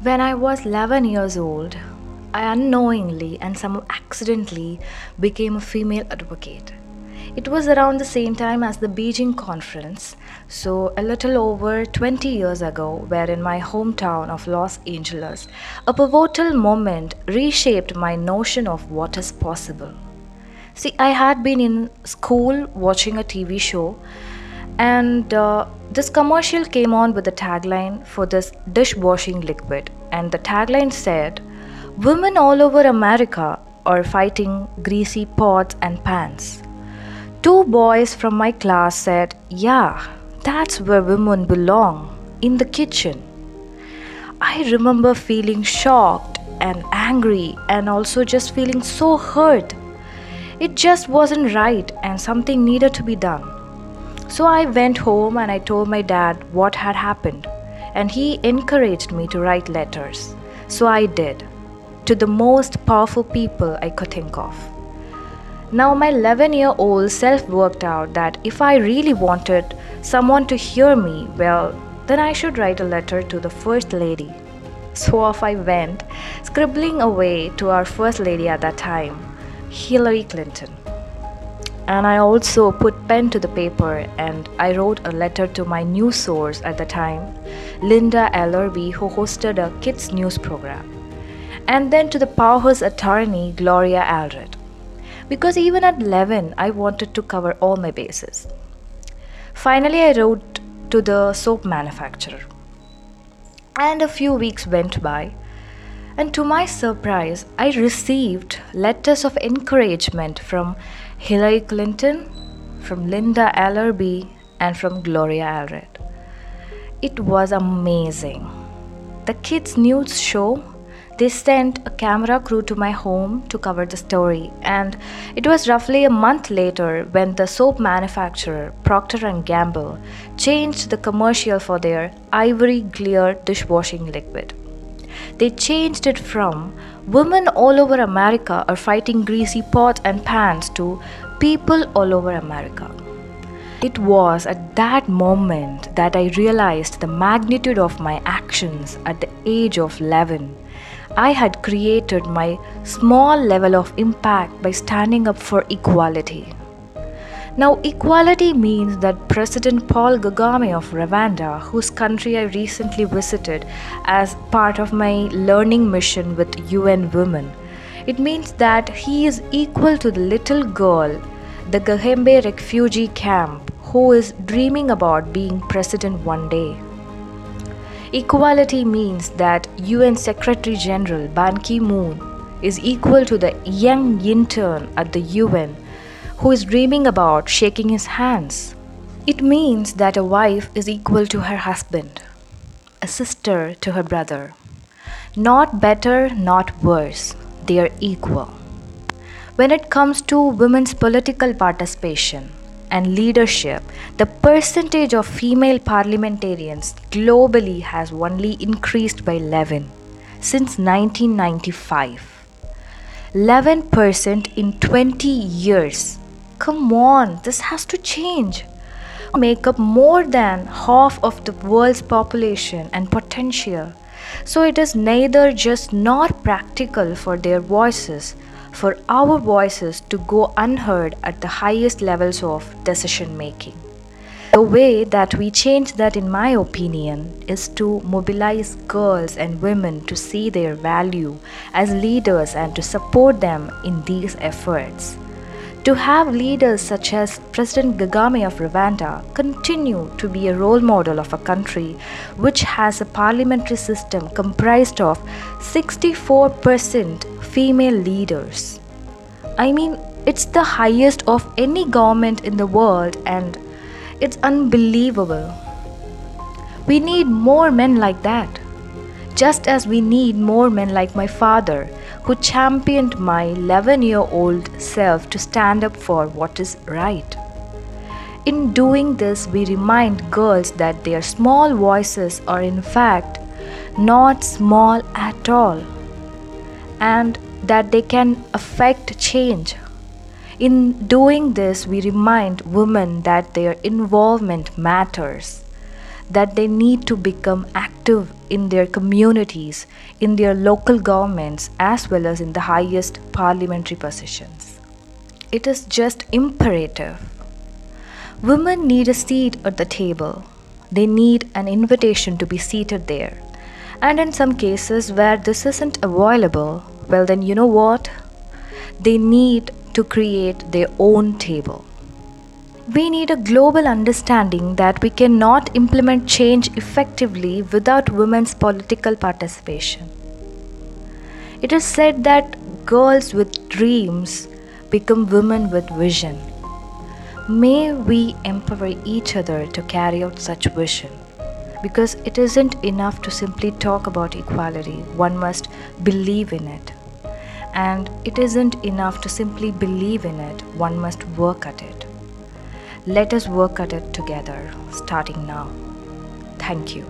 When I was 11 years old, I unknowingly and somewhat accidentally became a female advocate. It was around the same time as the Beijing conference, so a little over 20 years ago, where in my hometown of Los Angeles, a pivotal moment reshaped my notion of what is possible. See, I had been in school watching a TV show, and uh, this commercial came on with a tagline for this dishwashing liquid. And the tagline said, Women all over America are fighting greasy pots and pans. Two boys from my class said, Yeah, that's where women belong, in the kitchen. I remember feeling shocked and angry and also just feeling so hurt. It just wasn't right and something needed to be done. So I went home and I told my dad what had happened, and he encouraged me to write letters. So I did, to the most powerful people I could think of. Now, my 11 year old self worked out that if I really wanted someone to hear me, well, then I should write a letter to the First Lady. So off I went, scribbling away to our First Lady at that time, Hillary Clinton. And I also put pen to the paper and I wrote a letter to my news source at the time, Linda Ellerbee, who hosted a kids' news program. And then to the powerhouse attorney, Gloria Allred. Because even at 11, I wanted to cover all my bases. Finally, I wrote to the soap manufacturer. And a few weeks went by, and to my surprise, I received letters of encouragement from Hillary Clinton, from Linda Ellerbee, and from Gloria Allred. It was amazing. The kids' news show they sent a camera crew to my home to cover the story, and it was roughly a month later when the soap manufacturer Procter Gamble changed the commercial for their ivory clear dishwashing liquid. They changed it from women all over America are fighting greasy pots and pans to people all over America. It was at that moment that I realized the magnitude of my actions at the age of 11 I had created my small level of impact by standing up for equality. Now, equality means that President Paul Kagame of Rwanda, whose country I recently visited as part of my learning mission with UN Women, it means that he is equal to the little girl, the Gihembe refugee camp, who is dreaming about being president one day. Equality means that UN Secretary General Ban Ki moon is equal to the young intern at the UN who is dreaming about shaking his hands. It means that a wife is equal to her husband, a sister to her brother. Not better, not worse, they are equal. When it comes to women's political participation, and leadership, the percentage of female parliamentarians globally has only increased by 11 since 1995. 11% in 20 years. Come on, this has to change. Make up more than half of the world's population and potential. So it is neither just nor practical for their voices for our voices to go unheard at the highest levels of decision making. The way that we change that, in my opinion, is to mobilize girls and women to see their value as leaders and to support them in these efforts. To have leaders such as President Kagame of Rwanda continue to be a role model of a country which has a parliamentary system comprised of 64% female leaders. I mean, it's the highest of any government in the world and it's unbelievable. We need more men like that. Just as we need more men like my father who championed my 11 year old self to stand up for what is right. In doing this, we remind girls that their small voices are in fact not small at all and that they can affect change. In doing this, we remind women that their involvement matters, that they need to become active in their communities, in their local governments, as well as in the highest parliamentary positions. It is just imperative. Women need a seat at the table. They need an invitation to be seated there. And in some cases where this isn't available, well, then you know what? They need to create their own table. We need a global understanding that we cannot implement change effectively without women's political participation. It is said that girls with dreams become women with vision. May we empower each other to carry out such vision. Because it isn't enough to simply talk about equality, one must believe in it. And it isn't enough to simply believe in it, one must work at it. Let us work at it together, starting now. Thank you.